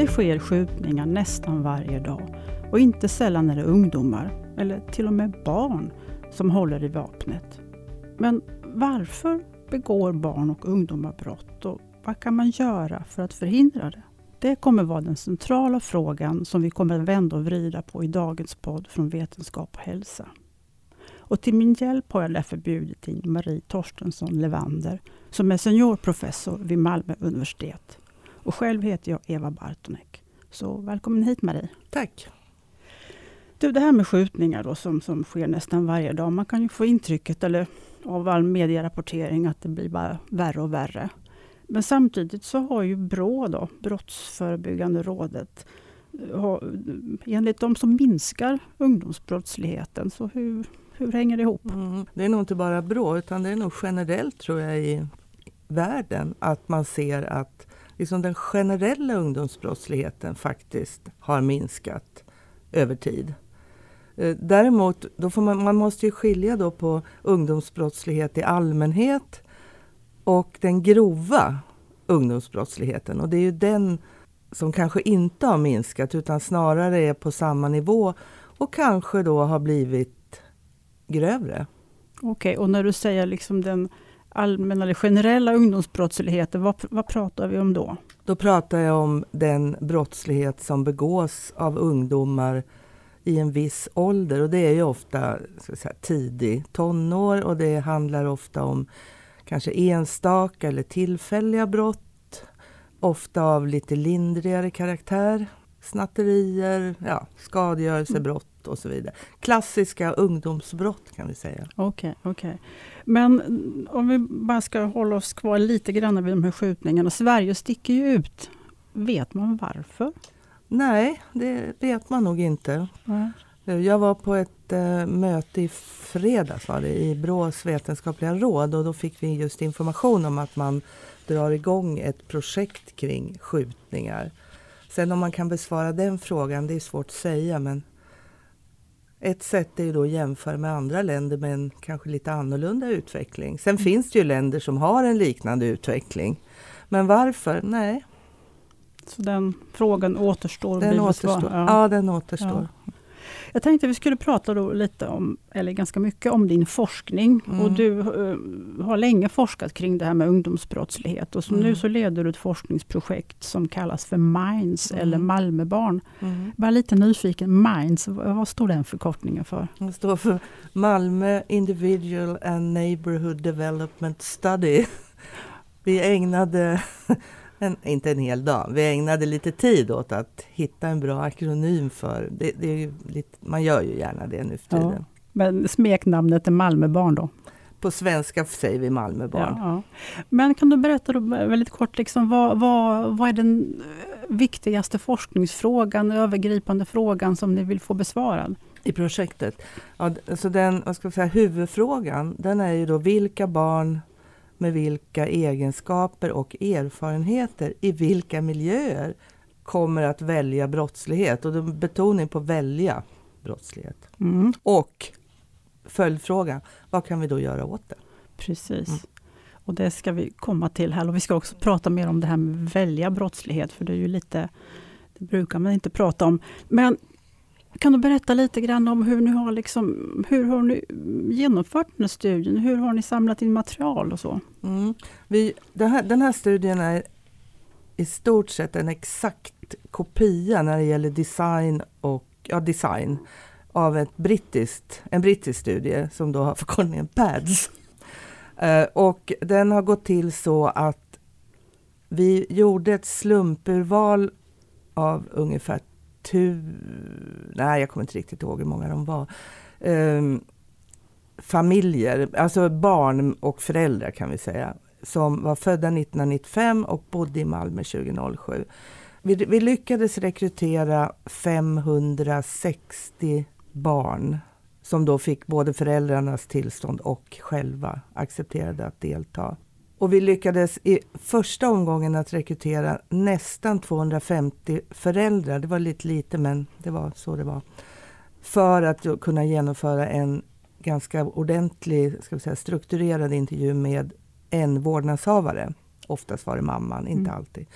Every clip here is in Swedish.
Det sker skjutningar nästan varje dag och inte sällan är det ungdomar, eller till och med barn, som håller i vapnet. Men varför begår barn och ungdomar brott och vad kan man göra för att förhindra det? Det kommer vara den centrala frågan som vi kommer att vända och vrida på i dagens podd från Vetenskap och hälsa. Och till min hjälp har jag därför bjudit in Marie Torstensson Levander som är seniorprofessor vid Malmö universitet. Och själv heter jag Eva Bartonek. Så välkommen hit Marie. Tack. Du, det här med skjutningar då, som, som sker nästan varje dag. Man kan ju få intrycket eller, av all medierapportering att det blir bara värre och värre. Men samtidigt så har ju BRÅ, då, Brottsförebyggande rådet, har, enligt dem som minskar ungdomsbrottsligheten. Så hur, hur hänger det ihop? Mm, det är nog inte bara BRÅ, utan det är nog generellt tror jag i världen att man ser att liksom den generella ungdomsbrottsligheten faktiskt har minskat över tid. Eh, däremot, då får man, man måste ju skilja då på ungdomsbrottslighet i allmänhet och den grova ungdomsbrottsligheten. Och det är ju den som kanske inte har minskat utan snarare är på samma nivå och kanske då har blivit grövre. Okej, okay, och när du säger liksom den allmänna eller generella ungdomsbrottsligheten, vad, vad pratar vi om då? Då pratar jag om den brottslighet som begås av ungdomar i en viss ålder och det är ju ofta ska säga, tidig tonår och det handlar ofta om kanske enstaka eller tillfälliga brott. Ofta av lite lindrigare karaktär. Snatterier, ja, skadegörelsebrott och så vidare. Klassiska ungdomsbrott kan vi säga. Okej, okay, okay, Men om vi bara ska hålla oss kvar lite grann vid de här skjutningarna. Sverige sticker ju ut. Vet man varför? Nej, det vet man nog inte. Mm. Jag var på ett äh, möte i fredags var det, i Brås vetenskapliga råd och då fick vi just information om att man drar igång ett projekt kring skjutningar. Sen om man kan besvara den frågan, det är svårt att säga men ett sätt är ju då att jämföra med andra länder med en kanske lite annorlunda utveckling. Sen mm. finns det ju länder som har en liknande utveckling. Men varför? Nej. Så den frågan återstår? Den återstår. Ja. ja. den återstår. Ja. Jag tänkte vi skulle prata då lite om, eller ganska mycket om din forskning. Mm. Och du uh, har länge forskat kring det här med ungdomsbrottslighet. Och så mm. nu så leder du ett forskningsprojekt som kallas för MINDS mm. eller Malmöbarn. Mm. Är lite nyfiken, MINDS, vad står den förkortningen för? Det står för Malmö Individual and Neighborhood Development Study. Vi ägnade en, inte en hel dag. Vi ägnade lite tid åt att hitta en bra akronym för... Det, det lite, man gör ju gärna det nu för tiden. Ja, men smeknamnet är Malmöbarn då? På svenska säger vi Malmöbarn. Ja, ja. Men kan du berätta då väldigt kort, liksom, vad, vad, vad är den viktigaste forskningsfrågan, övergripande frågan som ni vill få besvarad? I projektet? Ja, alltså den, vad ska jag säga, huvudfrågan den är ju då vilka barn med vilka egenskaper och erfarenheter i vilka miljöer kommer att välja brottslighet. Och betoning på välja brottslighet. Mm. Och följdfrågan, vad kan vi då göra åt det? Precis. Mm. Och det ska vi komma till här. Och vi ska också prata mer om det här med välja brottslighet, för det är ju lite det brukar man inte prata om. Men kan du berätta lite grann om hur ni har, liksom, hur har ni genomfört den här studien? Hur har ni samlat in material och så? Mm. Vi, den, här, den här studien är i stort sett en exakt kopia när det gäller design och ja, design av ett brittiskt, en brittisk studie som då har förkortningen PADS. Uh, och den har gått till så att vi gjorde ett slumpurval av ungefär tu... Nej, jag kommer inte riktigt ihåg hur många de var. Um, familjer, alltså barn och föräldrar kan vi säga, som var födda 1995 och bodde i Malmö 2007. Vi, vi lyckades rekrytera 560 barn som då fick både föräldrarnas tillstånd och själva accepterade att delta. Och vi lyckades i första omgången att rekrytera nästan 250 föräldrar. Det var lite lite, men det var så det var. För att kunna genomföra en ganska ordentlig, ska vi säga, strukturerad intervju med en vårdnadshavare. Oftast var det mamman, inte mm. alltid.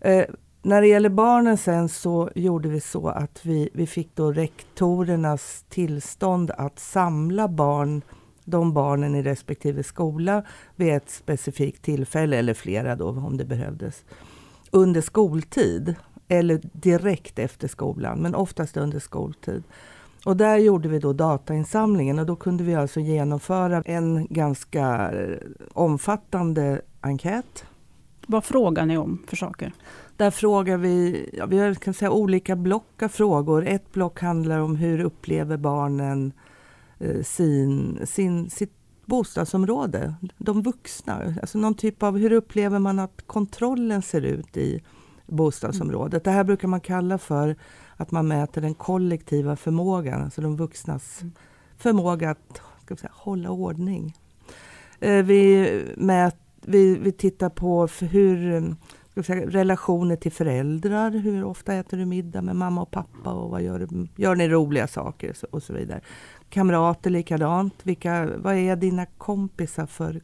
Eh, när det gäller barnen sen så gjorde vi så att vi, vi fick då rektorernas tillstånd att samla barn, de barnen i respektive skola vid ett specifikt tillfälle, eller flera då om det behövdes, under skoltid eller direkt efter skolan, men oftast under skoltid. Och där gjorde vi då datainsamlingen och då kunde vi alltså genomföra en ganska eh, omfattande enkät. Vad frågar ni om för saker? Där frågar vi, ja, vi har kan säga, olika block av frågor. Ett block handlar om hur upplever barnen Eh, sin, sin, sitt bostadsområde, de vuxna. Alltså någon typ av, hur upplever man att kontrollen ser ut i bostadsområdet? Det här brukar man kalla för att man mäter den kollektiva förmågan, alltså de vuxnas förmåga att ska säga, hålla ordning. Eh, vi, mät, vi, vi tittar på hur säga, relationer till föräldrar. Hur ofta äter du middag med mamma och pappa och vad gör, gör ni roliga saker och så vidare. Kamrater likadant. Vilka, vad är dina kompisar för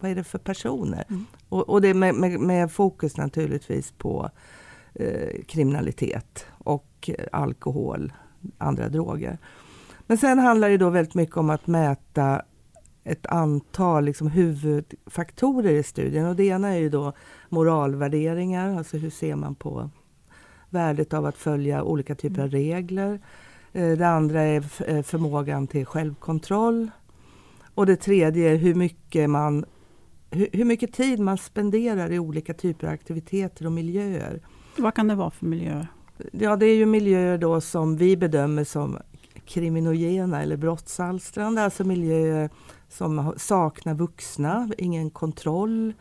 vad är det för personer? Mm. Och, och, det med, med, med, fokus naturligtvis på eh, kriminalitet och alkohol, andra droger. Men sen handlar det då väldigt mycket om att mäta ett antal liksom, huvudfaktorer i studien. Och det ena är ju då moralvärderingar, alltså hur ser man på värdet av att följa olika typer av regler. Eh, det andra är eh, förmågan till självkontroll. Och det tredje är hur mycket, man, hur mycket tid man spenderar i olika typer av aktiviteter och miljöer. Vad kan det vara för miljöer? Ja, det är ju miljöer då som vi bedömer som kriminogena eller brottsalstrande, alltså miljöer som saknar vuxna, ingen kontroll.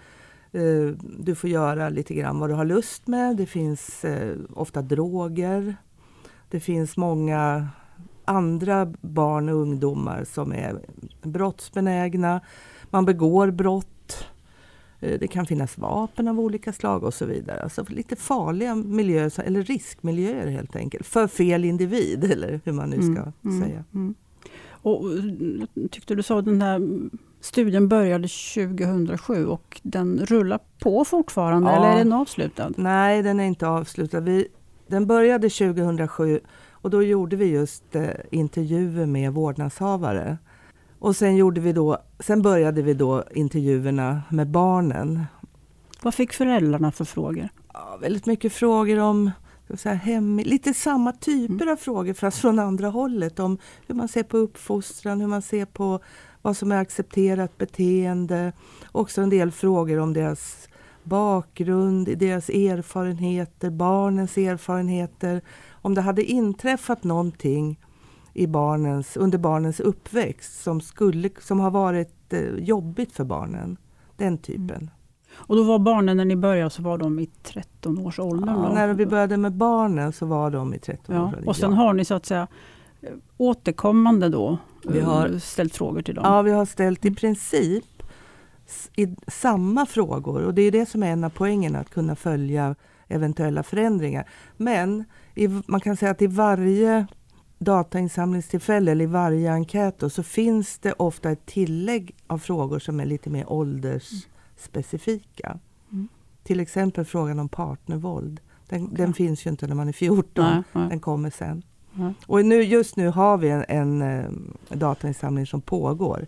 Eh, du får göra lite grann vad du har lust med. Det finns ofta droger. Det finns många andra barn och ungdomar som är brottsbenägna. Man begår brott. Eh, det kan finnas vapen av olika slag och så vidare. Alltså lite farliga miljöer, eller riskmiljöer helt enkelt. För fel individ, eller hur man nu ska mm, mm säga. Mm. Och, tyckte du sa den här studien började 2007 och den rullar på fortfarande, ja. eller är den avslutad? Nej, den är inte avslutad. Vi, den började 2007 och då gjorde vi just eh, intervjuer med vårdnadshavare. Och sen, gjorde vi då, sen började vi då intervjuerna med barnen. Vad fick föräldrarna för frågor? Ja, väldigt mycket frågor om så här, hem, lite samma typer mm. av frågor fast från andra hållet. Om hur man ser på uppfostran, hur man ser på vad som är accepterat beteende. Också en del frågor om deras bakgrund, deras erfarenheter, barnens erfarenheter. Om det hade inträffat någonting i barnens, under barnens uppväxt som, skulle, som har varit eh, jobbigt för barnen. Den typen. Mm. Och då var barnen när ni började så var de i 13-årsåldern? Ja, när vi började med barnen så var de i 13-årsåldern. Ja, och sen har ni så att säga eh, återkommande då vi har, eh, ställt frågor till dem? Ja, vi har ställt i princip i samma frågor och det är det som är en av poängen att kunna följa eventuella förändringar. Men i, man kan säga att i varje datainsamlingstillfälle eller i varje enkät då, så finns det ofta ett tillägg av frågor som är lite mer åldersspecifika. Mm. Till exempel frågan om partnervåld. Den, okay. den, finns ju inte när man är 14, nej, nej. den kommer sen. Mm. Och nu, just nu har vi en, en, en eh, datainsamling som pågår.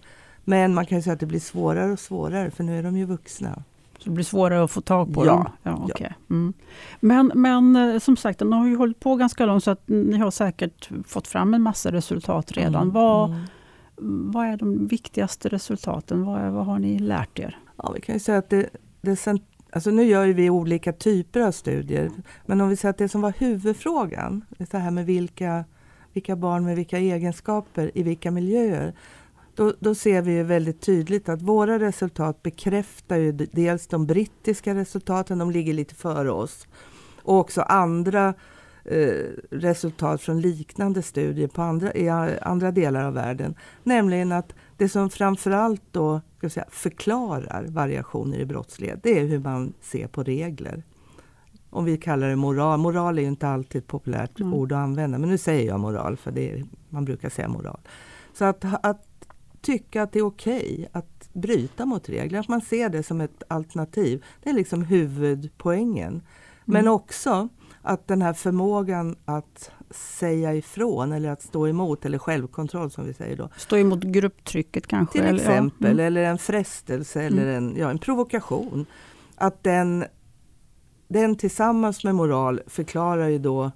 Men man kan säga att det blir svårare och svårare för nu är de ju vuxna. Så det blir svårare att få tag på ja, dem? Ja, okay. ja. Mm. Men, men eh, som sagt, den har ju hållit på ganska långt så att ni har säkert fått fram en massa resultat redan. Mm. Vad, mm. vad är de viktigaste resultaten? Vad, vad har ni lärt er? Ja, vi kan ju säga att det, det Alltså nu gör vi olika typer av studier. Men om vi säger att det som var huvudfrågan, det här med vilka, vilka barn med vilka egenskaper i vilka miljöer. Då, då ser vi väldigt tydligt att våra resultat bekräftar ju dels de brittiska resultaten, de ligger lite före oss. Och också andra eh, resultat från liknande studier på andra, i andra delar av världen. Nämligen att det som framförallt då ska säga, förklarar variationer i brottslighet, det är hur man ser på regler. Om vi kallar det moral. Moral är ju inte alltid ett populärt mm. ord att använda, men nu säger jag moral, för det är, man brukar säga moral. Så att, att tycka att det är okej okay att bryta mot regler, att man ser det som ett alternativ, det är liksom huvudpoängen. Men också att den här förmågan att säga ifrån eller att stå emot eller självkontroll som vi säger då. Stå emot grupptrycket kanske? Till eller, exempel, mm. eller en frestelse eller en, ja, en provokation. Att den, den tillsammans med moral förklarar ju då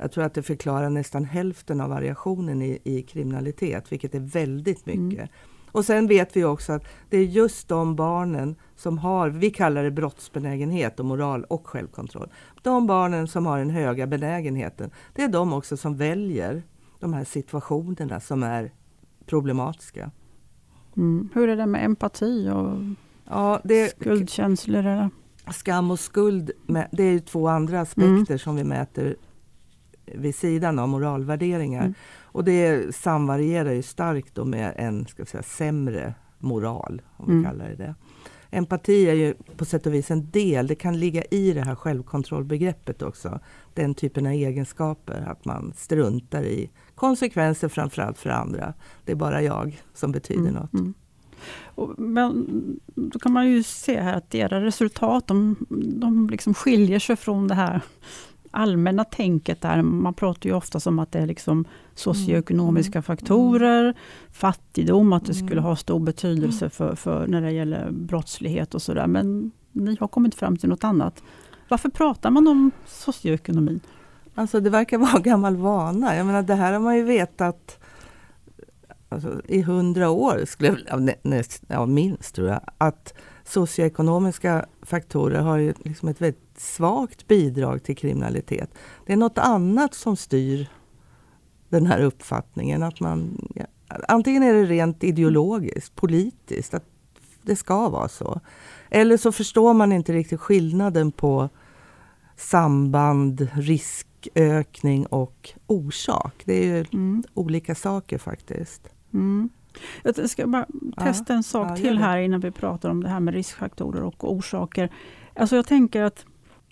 jag tror att det förklarar nästan hälften av variationen i, i kriminalitet, vilket är väldigt mycket. Mm. Och sen vet vi också att det är just de barnen som har, vi kallar det brottsbenägenhet och moral och självkontroll. De barnen som har den höga benägenheten, det är de också som väljer de här situationerna som är problematiska. Mm. Hur är det med empati och ja, det, skuldkänslor? Skam och skuld, det är två andra aspekter mm. som vi mäter vid sidan av moralvärderingar. Mm. Och det samvarierar ju starkt då med en ska säga, sämre moral, om vi mm. kallar det det. Empati är ju på sätt och vis en del, det kan ligga i det här självkontrollbegreppet också. Den typen av egenskaper, att man struntar i konsekvenser framförallt för andra. Det är bara jag som betyder mm. något. Mm. Och, men då kan man ju se här att deras resultat, de, de liksom skiljer sig från det här allmänna tänket där, man pratar ju ofta om att det är liksom socioekonomiska mm. faktorer, fattigdom, att det skulle mm. ha stor betydelse för, för när det gäller brottslighet och sådär. Men ni har kommit fram till något annat. Varför pratar man om socioekonomi? Alltså det verkar vara gammal vana. Jag menar det här har man ju vetat alltså, i hundra år, skulle jag, näst, ja, minst tror jag, att socioekonomiska faktorer har ju liksom ett väldigt svagt bidrag till kriminalitet. Det är något annat som styr den här uppfattningen. Att man, ja, antingen är det rent ideologiskt, politiskt, att det ska vara så. Eller så förstår man inte riktigt skillnaden på samband, riskökning och orsak. Det är ju mm. olika saker faktiskt. Mm. Jag ska bara testa en sak ja, till här innan vi pratar om det här med riskfaktorer och orsaker. Alltså jag tänker att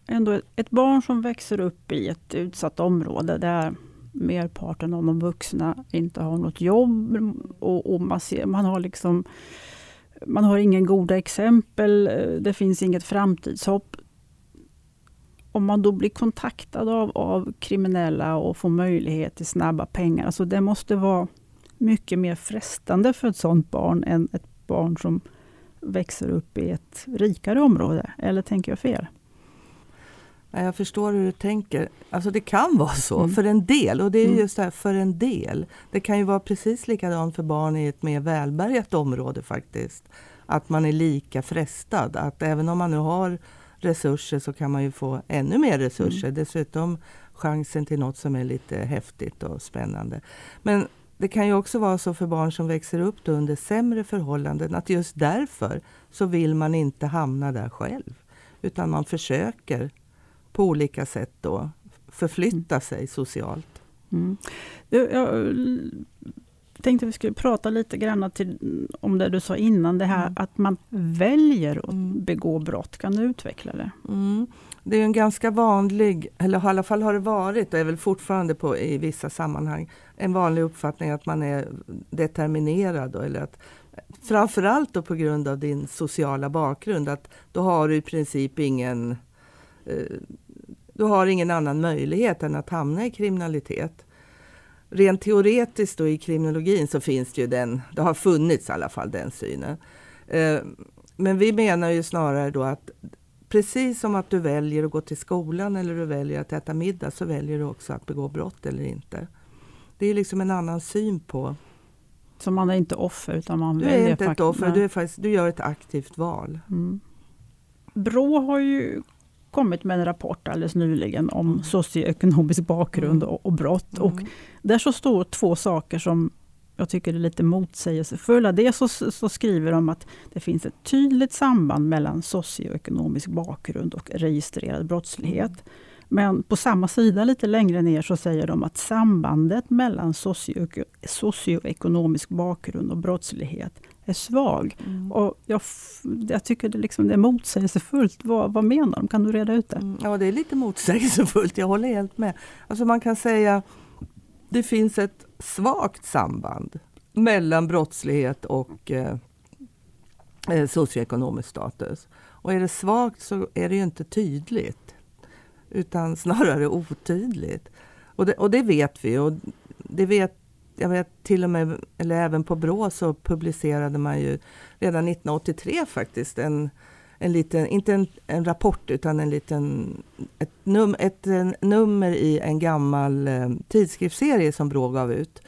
ändå ett barn som växer upp i ett utsatt område där merparten av de vuxna inte har något jobb och, och man, ser, man har liksom man har ingen goda exempel, det finns inget framtidshopp. Om man då blir kontaktad av, av kriminella och får möjlighet till snabba pengar, alltså det måste vara mycket mer frestande för ett sådant barn än ett barn som växer upp i ett rikare område. Eller tänker jag fel? Jag förstår hur du tänker. Alltså det kan vara så mm. för en del. Och det är mm. just det här, för en del. Det kan ju vara precis likadant för barn i ett mer välbärgat område faktiskt. Att man är lika frestad. Att även om man nu har resurser så kan man ju få ännu mer resurser. Mm. Dessutom chansen till något som är lite häftigt och spännande. Men det kan ju också vara så för barn som växer upp under sämre förhållanden att just därför så vill man inte hamna där själv. Utan man försöker på olika sätt då förflytta mm. sig socialt. Mm. Jag tänkte vi skulle prata lite grann till, om det du sa innan, det här mm. att man väljer att mm. begå brott. Kan du utveckla det? Mm. Det är en ganska vanlig, eller i alla fall har det varit och är väl fortfarande på, i vissa sammanhang, en vanlig uppfattning att man är determinerad. Då, eller att, framförallt då på grund av din sociala bakgrund, att då har du i princip ingen eh, du har ingen annan möjlighet än att hamna i kriminalitet. Rent teoretiskt då i kriminologin så finns det ju den, det har funnits i alla fall den synen. Eh, men vi menar ju snarare då att precis som att du väljer att gå till skolan eller du väljer att äta middag så väljer du också att begå brott eller inte. Det är liksom en annan syn på... Så man är inte offer utan man du väljer... Du är inte ett offer, du, är faktiskt, du gör ett aktivt val. Mm. Brå har ju kommit med en rapport alldeles nyligen om mm. socioekonomisk bakgrund mm. och, och brott. Mm. Och där så står två saker som jag tycker är lite motsägelsefulla. Dels så, så, skriver de att det finns ett tydligt samband mellan socioekonomisk bakgrund och registrerad brottslighet. Mm. Men på samma sida lite längre ner så säger de att sambandet mellan socioekonomisk bakgrund och brottslighet är svag. Mm. Och jag, jag, tycker det, liksom, det är motsägelsefullt. Vad, vad menar de? Kan du reda ut det? Mm, ja, det är lite motsägelsefullt. Jag håller helt med. Alltså man kan säga det finns ett svagt samband mellan brottslighet och eh, eh, socioekonomisk status. Och är det svagt så är det ju inte tydligt. utan snarare otydligt. Och det, och det vet vi. Och det vet, jag vet till och med, eller även på Brå så publicerade man ju redan 1983 faktiskt en, en liten, inte en, en rapport utan en liten, ett, num, ett en nummer i en gammal eh, tidskriftsserie som Brå gav ut.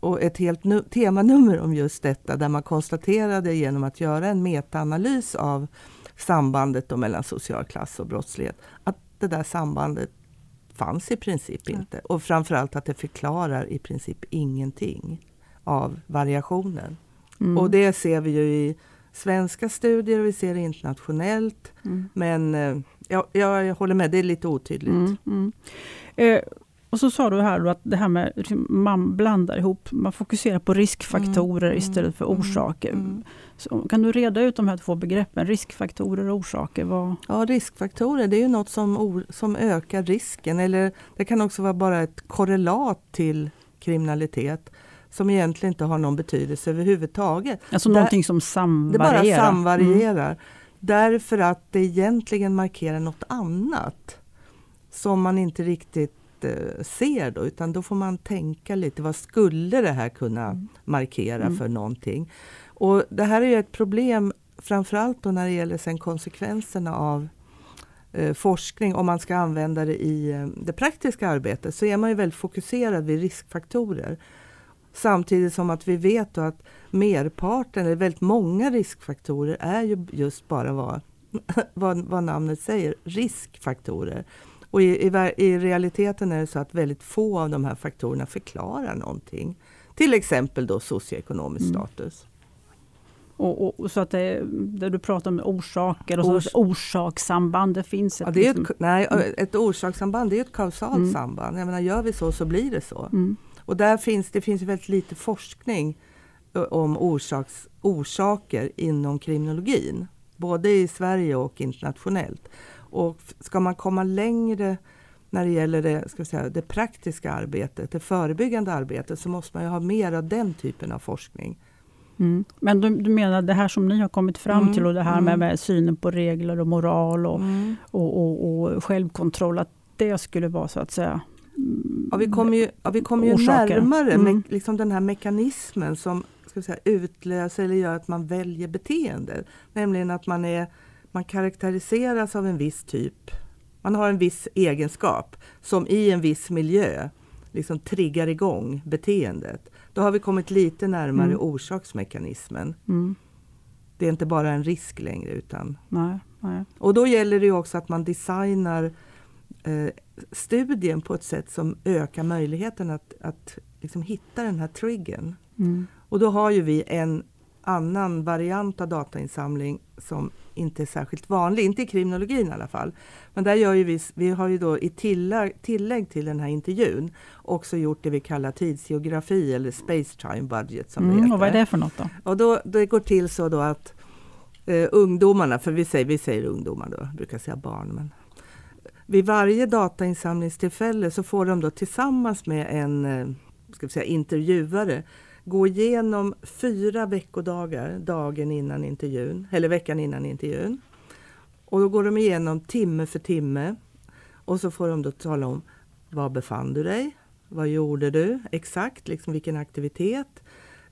Och ett helt nu, temanummer om just detta där man konstaterade genom att göra en metaanalys av sambandet mellan social klass och brottslighet att det där sambandet fanns i princip inte. Och framförallt att det förklarar i princip ingenting av variationen. Mm. Och det ser vi ju i svenska studier och vi ser det internationellt. Mm. Men eh, ja, jag håller med, det är lite otydligt. Mm, mm. eh, och så sa du här att det här med liksom, man blandar ihop, man fokuserar på riskfaktorer mm, istället för mm, orsaker. Mm. Kan du reda ut de här två begreppen, riskfaktorer och orsaker? Vad... Ja, riskfaktorer det är ju något som, som ökar risken eller det kan också vara bara ett korrelat till kriminalitet som egentligen inte har någon betydelse överhuvudtaget. Alltså Där, någonting som samvarierar? Det bara samvarierar. Mm. Därför att det egentligen markerar något annat som man inte riktigt ser då, utan då får man tänka lite. Vad skulle det här kunna mm. markera mm. för någonting? Och det här är ju ett problem framförallt då när det gäller sen konsekvenserna av eh, forskning. Om man ska använda det i eh, det praktiska arbetet så är man ju väldigt fokuserad vid riskfaktorer. Samtidigt som att vi vet att merparten, eller väldigt många riskfaktorer är ju just bara vad, vad, vad namnet säger, riskfaktorer. Och i, i, i, realiteten är det så att väldigt få av de här faktorerna förklarar någonting. Till exempel då socioekonomisk mm. status. Och, och, så att det, det du pratar om orsaker och Ors orsakssamband, det finns ett... Ja, det är ett, liksom- nej, mm. ett orsakssamband det är ett kausalt mm. samband. Jag menar, gör vi så så blir det så. Mm. Och där finns det finns väldigt lite forskning om orsaks, orsaker inom kriminologin. Både i Sverige och internationellt. Och ska man komma längre när det gäller det, ska säga, det praktiska arbetet, det förebyggande arbetet, så måste man ju ha mer av den typen av forskning. Mm. Men du, du, menar det här som ni har kommit fram mm. till och det här med, mm. med, synen på regler och moral och, mm. och, och, och, självkontroll, att det skulle vara så att säga Ja, vi kommer ju, ja, vi kommer ju närmare mm. me, liksom den här mekanismen som ska säga, utlöser eller gör att man väljer beteende. Nämligen att man, är, man karaktäriseras av en viss typ. Man har en viss egenskap som i en viss miljö liksom triggar igång beteendet. Då har vi kommit lite närmare mm. orsaksmekanismen. Mm. Det är inte bara en risk längre. utan... Nej, nej. Och då gäller det också att man designar eh, studien på ett sätt som ökar möjligheten att, att liksom hitta den här triggern. Mm. Och då har ju vi en annan variant av datainsamling som inte är särskilt vanlig, inte i kriminologin i alla fall. Men där gör ju vi, vi har ju då i tillägg, tillägg till den här intervjun också gjort det vi kallar tidsgeografi eller space time budget som mm, det heter. Och vad är det för något då? Och då, det går till så då att eh, ungdomarna, för vi säger, vi säger ungdomar då, brukar säga barn, men vid varje datainsamlingstillfälle så får de då tillsammans med en eh, ska vi säga, intervjuare gå igenom fyra veckodagar dagen innan intervjun, eller veckan innan intervjun. Och då går de igenom timme för timme och så får de då tala om var befann du dig? Vad gjorde du exakt? Liksom vilken aktivitet?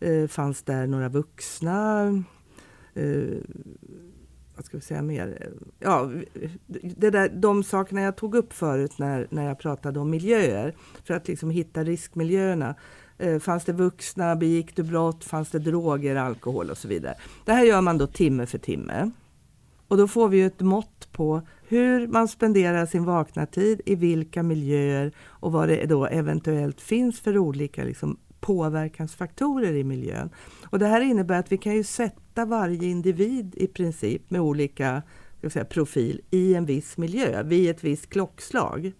Eh, fanns där några vuxna? Eh, vad ska vi säga mer? Ja, det där, de sakerna jag tog upp förut när, när jag pratade om miljöer. För att liksom hitta riskmiljöerna. Eh, fanns det vuxna? Begick du brott? Fanns det droger, alkohol och så vidare? Det här gör man då timme för timme. Och då får vi ett mått på hur man spenderar sin vakna tid, i vilka miljöer och vad det då eventuellt finns för olika liksom, påverkansfaktorer i miljön. Och det här innebär att vi kan ju sätta varje individ i princip med olika ska säga, profil i en viss miljö, vid ett visst klockslag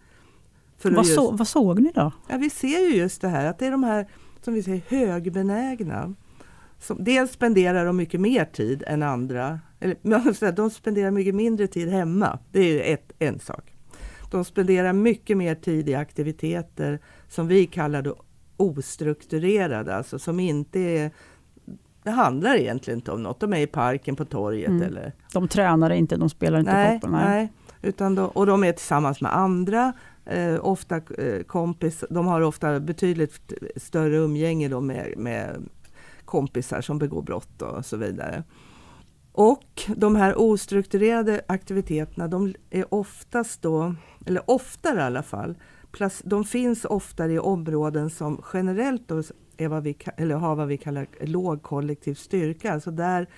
vad, just, så, vad såg ni då? Ja, vi ser ju just det här att det är de här som vi säger högbenägna. Som, dels spenderar de mycket mer tid än andra. Eller, de spenderar mycket mindre tid hemma. Det är ett, en sak. De spenderar mycket mer tid i aktiviteter som vi kallar då ostrukturerade, alltså som inte är det handlar egentligen inte om något. De är i parken, på torget. Mm. Eller... De tränar inte, de spelar inte nej, fotboll? Nej. nej. Utan då, och de är tillsammans med andra, eh, ofta eh, kompis, de har ofta betydligt större umgänge då med, med kompisar som begår brott och så vidare. Och de här ostrukturerade aktiviteterna, de är oftast då, eller oftare i alla fall, de finns oftare i områden som generellt då är vad vi, eller har vad vi kallar låg kollektiv styrka. Alltså där,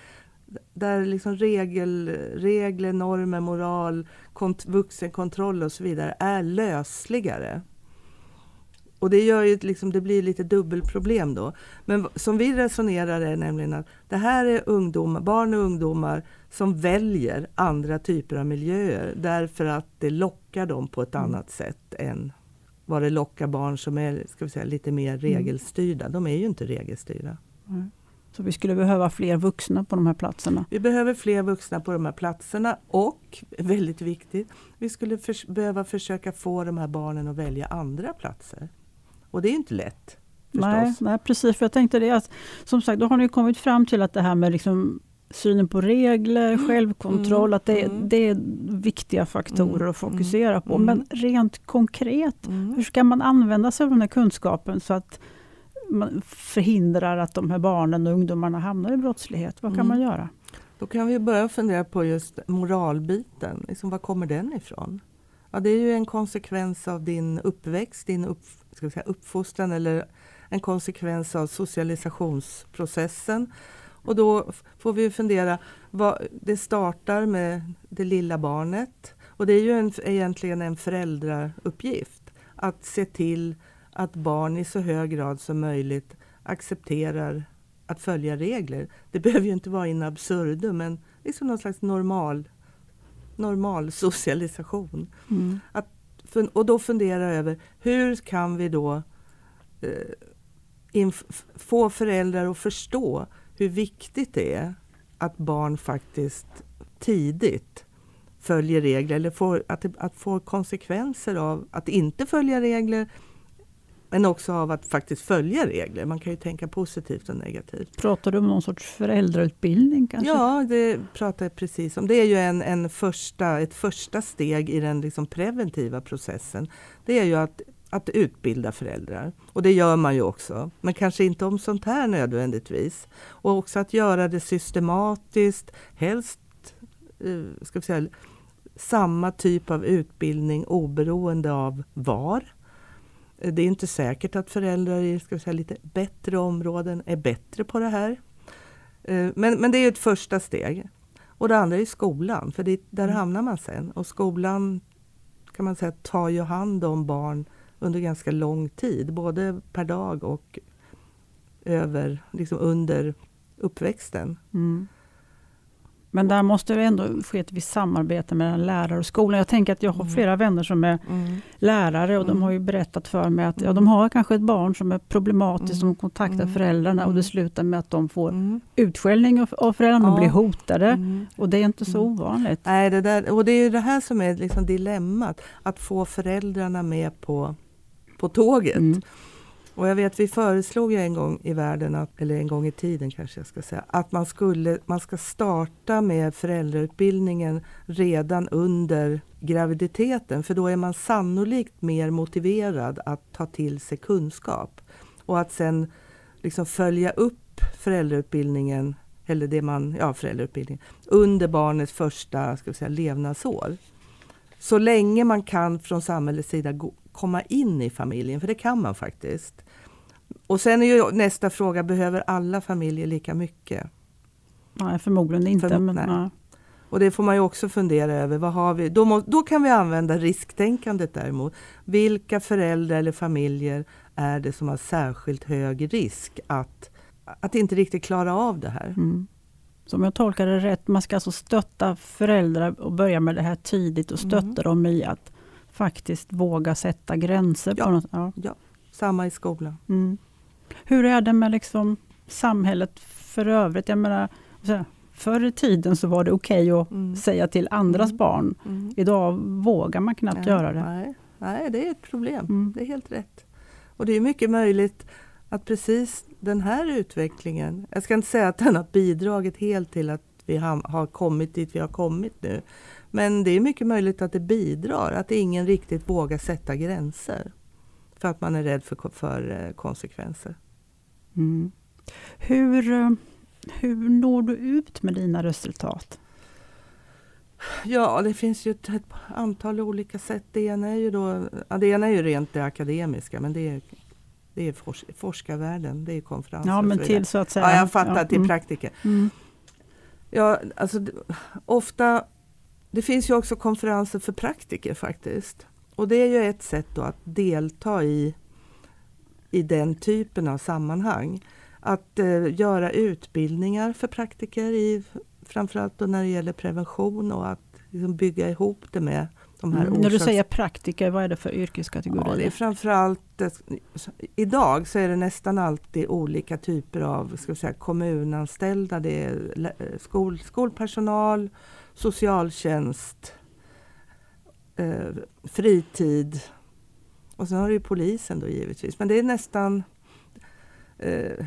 där liksom regel, regler, normer, moral, kont, vuxenkontroll och så vidare är lösligare. Och det gör ju liksom, det blir lite dubbelproblem då. Men som vi resonerar är nämligen att det här är ungdomar, barn och ungdomar som väljer andra typer av miljöer därför att det lockar dem på ett mm. annat sätt än vad det lockar barn som är ska vi säga, lite mer mm. regelstyrda. De är ju inte regelstyrda. Mm. Så vi skulle behöva fler vuxna på de här platserna? Vi behöver fler vuxna på de här platserna och, väldigt viktigt, vi skulle för, behöva försöka få de här barnen att välja andra platser. Och det är inte lätt. Nej, nej, precis. För jag tänkte det att, som sagt, då har ni kommit fram till att det här med liksom synen på regler, mm. självkontroll, att det, mm. det, är viktiga faktorer mm. att fokusera på. Mm. Men rent konkret, mm. hur ska man använda sig av den här kunskapen så att man förhindrar att de här barnen och ungdomarna hamnar i brottslighet? Vad kan man göra? Då kan vi börja fundera på just moralbiten. Liksom, var kommer den ifrån? Ja, det är ju en konsekvens av din uppväxt, din upp, ska säga, uppfostran eller en konsekvens av socialisationsprocessen. Och då får vi fundera, vad, det startar med det lilla barnet. Och det är ju en, egentligen en föräldrauppgift att se till att barn i så hög grad som möjligt accepterar att följa regler. Det behöver ju inte vara in absurdum men liksom någon slags normal, normal socialisation. Mm. Att, och då fundera över hur kan vi då eh, få föräldrar att förstå hur viktigt det är att barn faktiskt tidigt följer regler eller får, att, att få konsekvenser av att inte följa regler men också av att faktiskt följa regler. Man kan ju tänka positivt och negativt. Pratar du om någon sorts föräldrautbildning? kanske? Ja, det pratar jag precis om. Det är ju en, en första, ett första steg i den liksom preventiva processen. Det är ju att att utbilda föräldrar. Och det gör man ju också, men kanske inte om sånt här nödvändigtvis. Och också att göra det systematiskt, helst eh, ska vi säga, samma typ av utbildning oberoende av var. Det är inte säkert att föräldrar i ska säga, lite bättre områden är bättre på det här. Eh, men, men det är ett första steg. Och det andra är skolan, för det, där mm. hamnar man sen. Och skolan kan man säga tar ju hand om barn under ganska lång tid, både per dag och över, liksom under uppväxten. Mm. Men där måste det ändå ske ett visst samarbete mellan lärare och skolan. Jag tänker att jag har mm. flera vänner som är mm. lärare och mm. de har ju berättat för mig att ja, de har kanske ett barn som är problematiskt, mm. de kontaktar mm. föräldrarna och det mm. slutar med att de får mm. utskällning av, föräldrarna, ja. blir hotade. Och det är inte så ovanligt. Nej, det där, och det är det här som är liksom dilemmat, att få föräldrarna med på på tåget. Och jag vet, vi föreslog ju en gång i världen, att, eller en gång i tiden kanske jag ska säga, att man, skulle, man ska starta med föräldrautbildningen redan under graviditeten, för då är man sannolikt mer motiverad att ta till sig kunskap. Och att sen liksom följa upp föräldrautbildningen, eller det man, ja föräldrautbildningen, under barnets första ska vi säga, levnadsår. Så länge man kan från samhällets sida komma in i familjen, för det kan man faktiskt. Och sen är ju nästa fråga, behöver alla familjer lika mycket? Nej, förmodligen inte. För, men, nej. Och det får man ju också fundera över. Vad har vi? Då, må, då kan vi använda risktänkandet däremot. Vilka föräldrar eller familjer är det som har särskilt hög risk att, att inte riktigt klara av det här? Mm. Så om jag tolkar det rätt, man ska alltså stötta föräldrar och börja med det här tidigt och stötta mm. dem i att faktiskt våga sätta gränser. Ja, på något, ja. ja samma i skolan. Mm. Hur är det med liksom samhället för övrigt? Jag menar, förr i tiden så var det okej okay att mm. säga till andras mm. barn. Mm. Idag vågar man knappt nej, göra det. Nej, nej, det är ett problem. Mm. Det är helt rätt. Och det är mycket möjligt att precis den här utvecklingen, jag ska inte säga att den har bidragit helt till att vi har kommit dit vi har kommit nu. Men det är mycket möjligt att det bidrar, att ingen riktigt vågar sätta gränser. För att man är rädd för, för konsekvenser. Mm. Hur, hur når du ut med dina resultat? Ja, det finns ju ett, ett antal olika sätt. Det ena är ju, då, ja, det ena är ju rent det akademiska, men det är, det är fors, forskarvärlden, det är konferenser. Ja, men till så att säga. Ja, jag fattar, ja, till mm. praktiker. Mm. Ja, alltså ofta, det finns ju också konferenser för praktiker faktiskt. Och det är ju ett sätt då att delta i, i den typen av sammanhang. Att eh, göra utbildningar för praktiker i framförallt då när det gäller prevention och att liksom bygga ihop det med de här mm, När du säger praktiker, vad är det för yrkeskategorier? Ja, det är framförallt, eh, idag så är det nästan alltid olika typer av ska säga, kommunanställda. Det är eh, skol, skolpersonal, socialtjänst, eh, fritid och sen har du polisen då givetvis. Men det är nästan eh,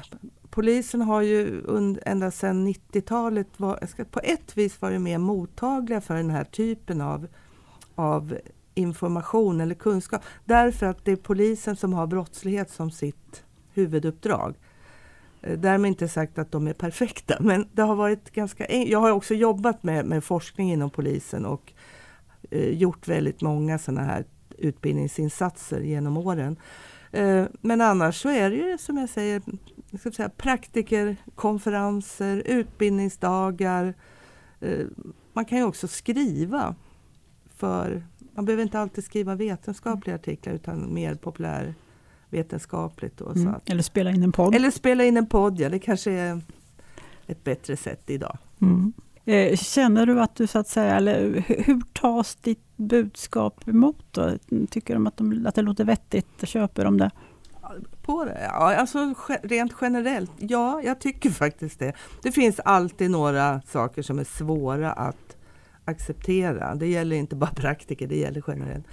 polisen har ju ända sedan 90-talet på ett vis varit mer mottagliga för den här typen av, av information eller kunskap. Därför att det är polisen som har brottslighet som sitt huvuduppdrag. Eh, därmed inte sagt att de är perfekta, men det har varit ganska Jag har också jobbat med, med forskning inom polisen och eh, gjort väldigt många sådana här utbildningsinsatser genom åren. Eh, men annars så är det ju som jag säger jag ska säga, praktikerkonferenser, utbildningsdagar. Eh, man kan ju också skriva för Man behöver inte alltid skriva vetenskapliga artiklar utan mer populärvetenskapligt. mm. eller spela in en podd. Eller spela in en podd, ja det kanske är ett bättre sätt idag. Mm. Eh, känner du att du så att säga, eller hur tas ditt budskap emot? Då? Tycker de att, de att det låter vettigt? Köper de det? på det? Ja, alltså rent generellt, ja, jag tycker faktiskt det. Det finns alltid några saker som är svåra att acceptera. Det gäller inte bara praktiker, det gäller generellt.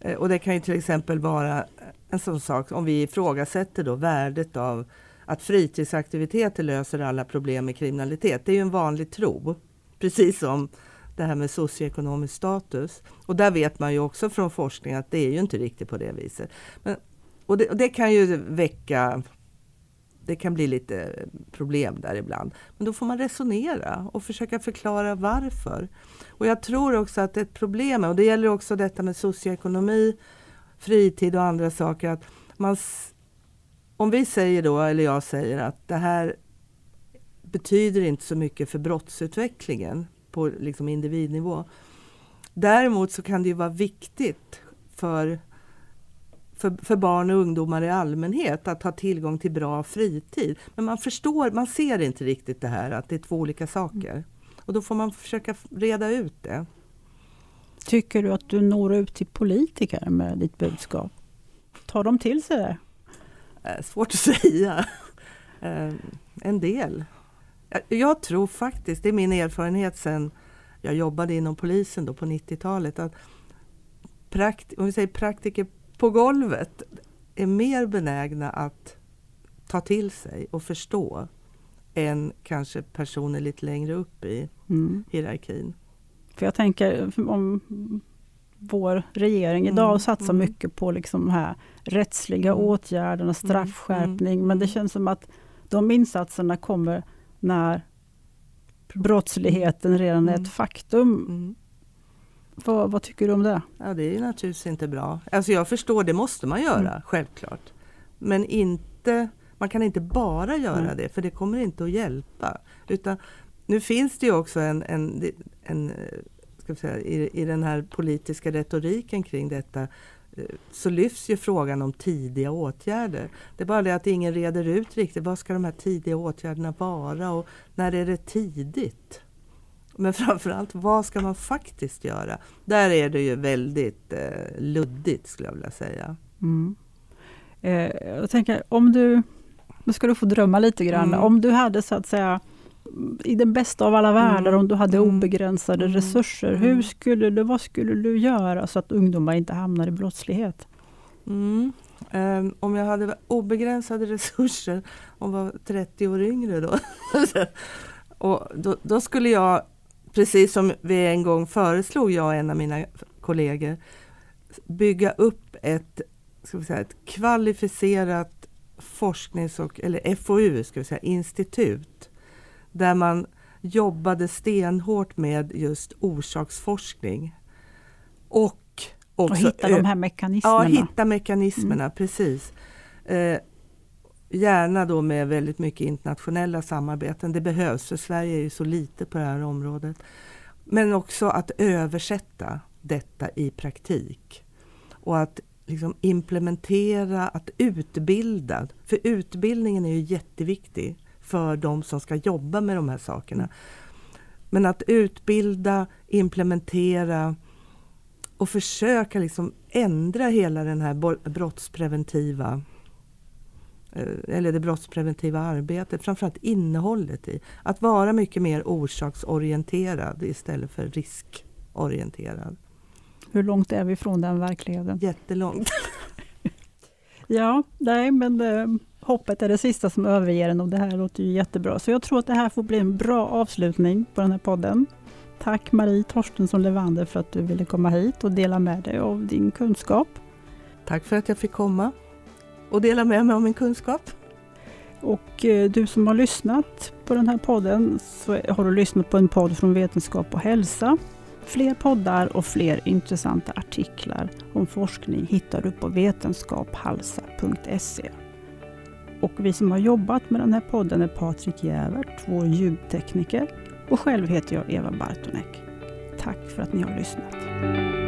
Eh, och det kan ju till exempel vara en sån sak, om vi ifrågasätter då värdet av att fritidsaktiviteter löser alla problem med kriminalitet. Det är ju en vanlig tro, precis som det här med socioekonomisk status. Och där vet man ju också från forskning att det är ju inte riktigt på det viset. Men och det, och det, kan ju väcka det kan bli lite problem där ibland. Men då får man resonera och försöka förklara varför. Och jag tror också att ett problem, och det gäller också detta med socioekonomi, fritid och andra saker, att man, om vi säger då, eller jag säger att det här betyder inte så mycket för brottsutvecklingen på liksom individnivå. Däremot så kan det ju vara viktigt för för, för barn och ungdomar i allmänhet att ha tillgång till bra fritid. Men man förstår, man ser inte riktigt det här att det är två olika saker. Och då får man försöka reda ut det. Tycker du att du når ut till politiker med ditt budskap? Tar de till sig det? Eh, svårt att säga. Eh, en del. Jag tror faktiskt, det är min erfarenhet sen jag jobbade inom polisen då på 90-talet, att prakt, om vi säger praktiker på golvet är mer benägna att ta till sig och förstå än kanske personer lite längre upp i mm. hierarkin. För jag tänker om vår regering idag mm. satsar mm. mycket på liksom här rättsliga mm. åtgärder och straffskärpning. Mm. Men det känns som att de insatserna kommer när brottsligheten redan är ett mm. faktum. Vad, vad, tycker du om det? Ja, det är naturligtvis inte bra. Alltså jag förstår, det måste man göra, mm. självklart. Men inte, man kan inte bara göra mm. det, för det kommer inte att hjälpa. Utan nu finns det ju också en, en, en ska säga, i, i den här politiska retoriken kring detta eh, så lyfts ju frågan om tidiga åtgärder. Det är bara det att ingen reder ut riktigt vad ska de här tidiga åtgärderna vara och när är det tidigt? Men framförallt, vad ska man faktiskt göra? Där är det ju väldigt eh, luddigt skulle jag vilja säga. Mm. Eh, jag tänker, om du, nu ska du få drömma lite grann. Mm. Om du hade så att säga i den bästa av alla världar, mm. om du hade mm. obegränsade mm. resurser, hur mm. skulle du, vad skulle du göra så att ungdomar inte hamnar i brottslighet? Um, om jag hade obegränsade resurser och var 30 år yngre då, Och då, då, skulle jag, precis som vi en gång föreslog, jag och en av mina kollegor, bygga upp ett, ska vi säga, ett kvalificerat forsknings och, eller FoU, ska vi säga, institut, där man jobbade stenhårt med just orsaksforskning. Och också, och hitta de här mekanismerna. Ja, hitta mekanismerna, mm. precis. Eh, gärna då med väldigt mycket internationella samarbeten. Det behövs, för Sverige är ju så lite på det här området. Men också att översätta detta i praktik. Och att liksom implementera, att utbilda. För utbildningen är ju jätteviktig för de som ska jobba med de här sakerna. Men att utbilda, implementera och försöka liksom ändra hela den här brottspreventiva eller det brottspreventiva arbetet, framförallt innehållet i. Att vara mycket mer orsaksorienterad istället för riskorienterad. Hur långt är vi från den verkligheten? Jättelångt. ja, nej men eh, hoppet är det sista som överger en och det här låter ju jättebra. Så jag tror att det här får bli en bra avslutning på den här podden. Tack Marie Torstensson Levander för att du ville komma hit och dela med dig av din kunskap. Tack för att jag fick komma och dela med mig av min kunskap. Och eh, du som har lyssnat på den här podden så har du lyssnat på en podd från Vetenskap och hälsa. Fler poddar och fler intressanta artiklar om forskning hittar du på vetenskaphalsa.se. Och vi som har jobbat med den här podden är Patrik Jävert, vår ljudtekniker och själv heter jag Eva Bartonek. Tack för att ni har lyssnat.